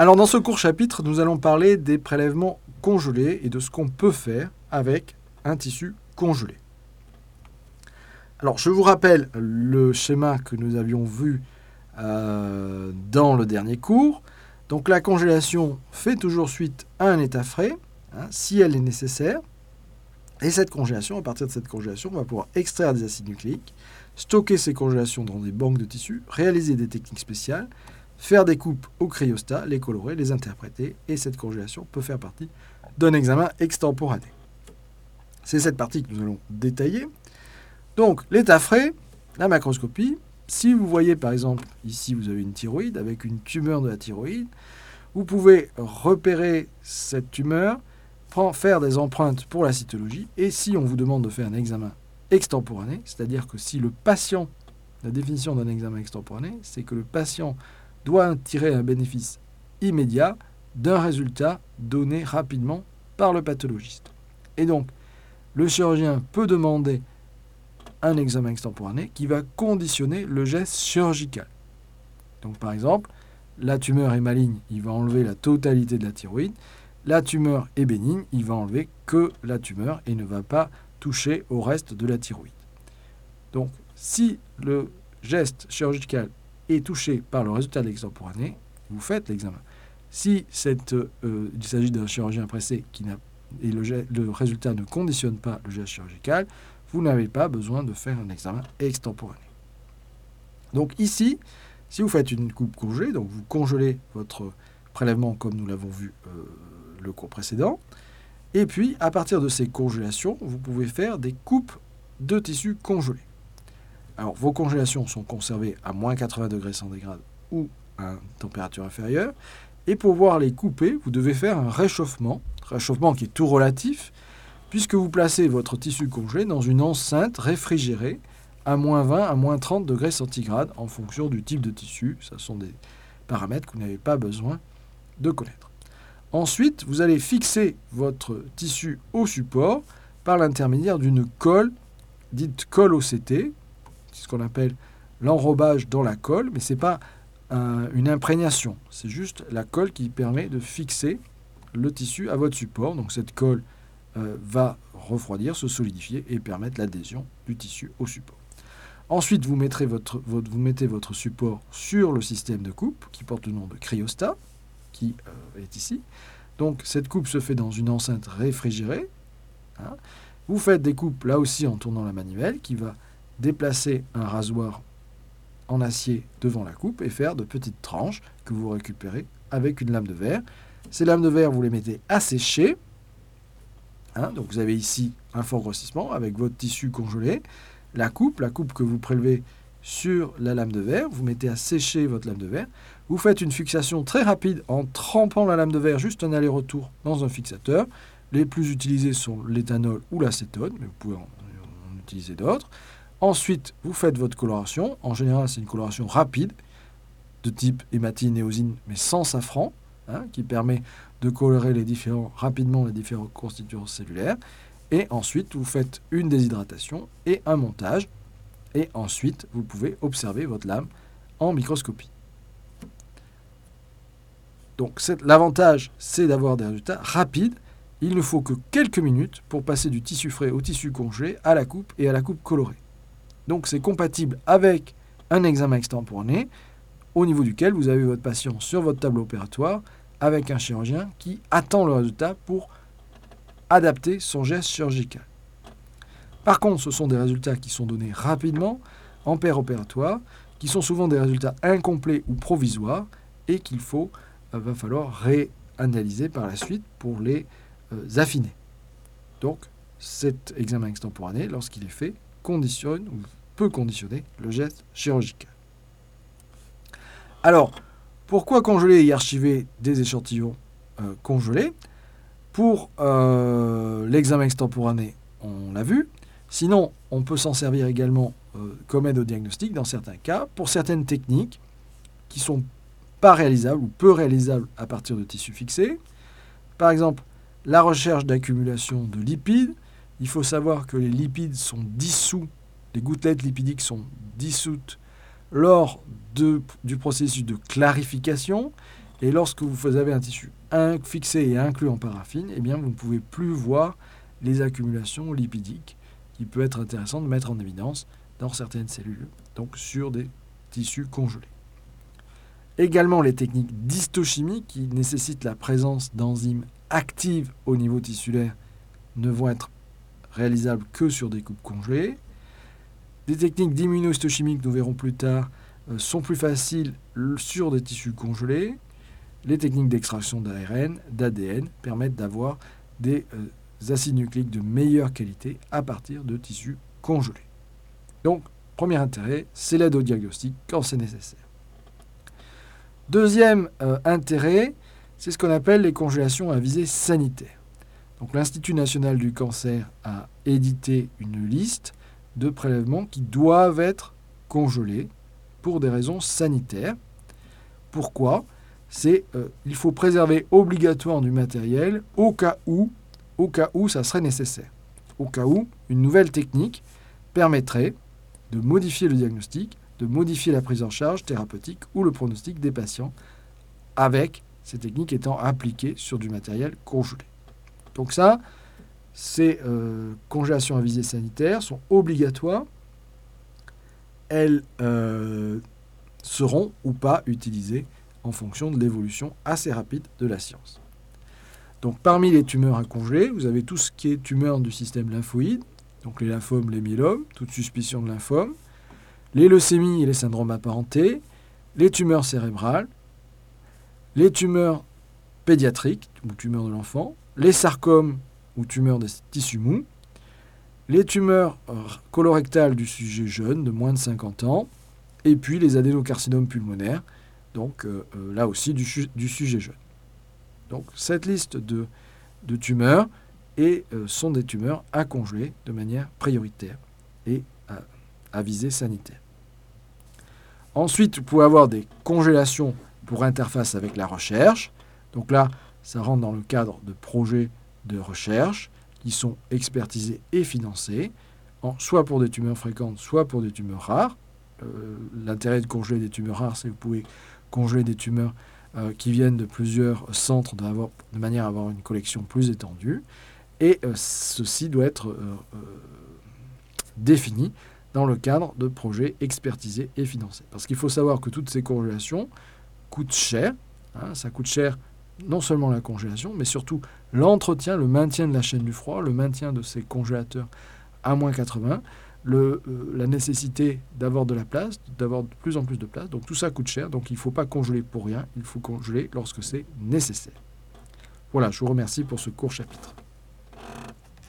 Alors dans ce court chapitre, nous allons parler des prélèvements congelés et de ce qu'on peut faire avec un tissu congelé. Alors je vous rappelle le schéma que nous avions vu euh, dans le dernier cours. Donc la congélation fait toujours suite à un état frais, hein, si elle est nécessaire. Et cette congélation, à partir de cette congélation, on va pouvoir extraire des acides nucléiques, stocker ces congélations dans des banques de tissus, réaliser des techniques spéciales, faire des coupes au cryostat, les colorer, les interpréter, et cette congélation peut faire partie d'un examen extemporané. C'est cette partie que nous allons détailler. Donc, l'état frais, la macroscopie. Si vous voyez par exemple, ici vous avez une thyroïde avec une tumeur de la thyroïde, vous pouvez repérer cette tumeur, faire des empreintes pour la cytologie, et si on vous demande de faire un examen extemporané, c'est-à-dire que si le patient, la définition d'un examen extemporané, c'est que le patient doit tirer un bénéfice immédiat d'un résultat donné rapidement par le pathologiste. Et donc, le chirurgien peut demander un examen extemporané qui va conditionner le geste chirurgical. Donc par exemple, la tumeur est maligne, il va enlever la totalité de la thyroïde. La tumeur est bénigne, il va enlever que la tumeur et ne va pas toucher au reste de la thyroïde. Donc si le geste chirurgical est touché par le résultat de l'extemporané, vous faites l'examen. Si euh, il s'agit d'un chirurgien pressé qui et le, le, résultat ne conditionne pas le geste chirurgical, vous n'avez pas besoin de faire un examen extemporané. Donc ici, si vous faites une coupe congelée, donc vous congelez votre prélèvement comme nous l'avons vu euh, le cours précédent, et puis à partir de ces congélations, vous pouvez faire des coupes de tissus congelés. Alors vos congélations sont conservées à moins 80 degrés centigrades ou à une température inférieure, et pour pouvoir les couper, vous devez faire un réchauffement, réchauffement qui est tout relatif, puisque vous placez votre tissu congelé dans une enceinte réfrigérée à moins 20 à moins 30 degrés centigrades en fonction du type de tissu. Ce sont des paramètres que vous n'avez pas besoin de connaître. Ensuite, vous allez fixer votre tissu au support par l'intermédiaire d'une colle dite colle OCT, c'est ce qu'on appelle l'enrobage dans la colle, mais ce n'est pas une imprégnation, c'est juste la colle qui permet de fixer le tissu à votre support. Donc cette colle euh, va refroidir, se solidifier et permettre l'adhésion du tissu au support. Ensuite, vous, mettez votre support sur le système de coupe qui porte le nom de cryostat, qui euh, est ici. Donc cette coupe se fait dans une enceinte réfrigérée. Hein. Vous faites des coupes là aussi en tournant la manivelle qui va déplacer un rasoir en acier devant la coupe et faire de petites tranches que vous récupérez avec une lame de verre. Ces lames de verre, vous les mettez à sécher Hein, donc vous avez ici un fort grossissement avec votre tissu congelé, la coupe, la coupe que vous prélevez sur la lame de verre, vous mettez à sécher votre lame de verre, vous faites une fixation très rapide en trempant la lame de verre juste un aller-retour dans un fixateur. Les plus utilisés sont l'éthanol ou l'acétone, mais vous pouvez en, utiliser d'autres. Ensuite, vous faites votre coloration. En général, c'est une coloration rapide, de type hématine et osine, mais sans safran, hein, qui permet de colorer rapidement les différents constituants cellulaires. Et ensuite, vous faites une déshydratation et un montage. Et ensuite, vous pouvez observer votre lame en microscopie. Donc l'avantage, c'est d'avoir des résultats rapides. Il ne faut que quelques minutes pour passer du tissu frais au tissu congelé, à la coupe et à la coupe colorée. Donc c'est compatible avec un examen extemporané au niveau duquel vous avez votre patient sur votre tableau opératoire avec un chirurgien qui attend le résultat pour adapter son geste chirurgical. Par contre, ce sont des résultats qui sont donnés rapidement en paire opératoire, qui sont souvent des résultats incomplets ou provisoires et qu'il faut euh, va falloir réanalyser par la suite pour les euh, affiner. Donc, cet examen extemporané, lorsqu'il est fait, conditionne ou conditionner le geste chirurgical. Alors, pourquoi congeler et archiver des échantillons euh, congelés? Pour euh, l'examen extemporané, on l'a vu. Sinon, on peut s'en servir également euh, comme aide au diagnostic dans certains cas, pour certaines techniques qui sont pas réalisables ou peu réalisables à partir de tissus fixés. Par exemple, la recherche d'accumulation de lipides. Il faut savoir que les lipides sont dissous, les gouttelettes lipidiques sont dissoutes lors du processus de clarification Et lorsque vous avez un tissu fixé et inclus en paraffine, eh bien, vous ne pouvez plus voir les accumulations lipidiques qui peut être intéressant de mettre en évidence dans certaines cellules, donc sur des tissus congelés. Également les techniques d'histochimie qui nécessitent la présence d'enzymes actives au niveau tissulaire ne vont être réalisables que sur des coupes congelées. Des techniques d'immunohistochimie que nous verrons plus tard euh, sont plus faciles sur des tissus congelés. Les techniques d'extraction d'ARN, d'ADN permettent d'avoir des euh, acides nucléiques de meilleure qualité à partir de tissus congelés. Donc, premier intérêt, c'est l'aide au diagnostic quand c'est nécessaire. Deuxième euh, intérêt, c'est ce qu'on appelle les congélations à visée sanitaire. L'Institut national du cancer a édité une liste de prélèvements qui doivent être congelés pour des raisons sanitaires. Pourquoi? C'est euh, il faut préserver obligatoirement du matériel au cas où, au cas où ça serait nécessaire. Au cas où une nouvelle technique permettrait de modifier le diagnostic, de modifier la prise en charge thérapeutique ou le pronostic des patients avec ces techniques étant appliquées sur du matériel congelé. Donc ça, ces euh, congélations à visée sanitaire sont obligatoires. Elles euh, seront ou pas utilisées en fonction de l'évolution assez rapide de la science. Donc parmi les tumeurs à congeler, vous avez tout ce qui est tumeur du système lymphoïde, donc les lymphomes, les myélomes, toute suspicion de lymphome, les leucémies et les syndromes apparentés, les tumeurs cérébrales, les tumeurs pédiatriques ou tumeurs de l'enfant, les sarcomes ou tumeurs des tissus mous, les tumeurs euh, colorectales du sujet jeune de moins de 50 ans, et puis les adénocarcinomes pulmonaires, donc euh, euh, là aussi du, sujet jeune. Donc cette liste de, tumeurs et, sont des tumeurs à congeler de manière prioritaire et à, à visée sanitaire. Ensuite, vous pouvez avoir des congélations pour interface avec la recherche. Donc là, ça rentre dans le cadre de projets de recherche qui sont expertisés et financés, soit pour des tumeurs fréquentes, soit pour des tumeurs rares. Euh, l'intérêt de congeler des tumeurs rares, c'est que vous pouvez congeler des tumeurs euh, qui viennent de plusieurs centres de, de, manière à avoir une collection plus étendue. Et euh, ceci doit être défini dans le cadre de projets expertisés et financés. Parce qu'il faut savoir que toutes ces congélations coûtent cher. Hein, ça coûte cher non seulement la congélation, mais surtout l'entretien, le maintien de la chaîne du froid, le maintien de ces congélateurs à moins 80, le, euh, la nécessité d'avoir de la place, d'avoir de plus en plus de place. Donc tout ça coûte cher, donc il ne faut pas congeler pour rien, il faut congeler lorsque c'est nécessaire. Voilà, je vous remercie pour ce court chapitre.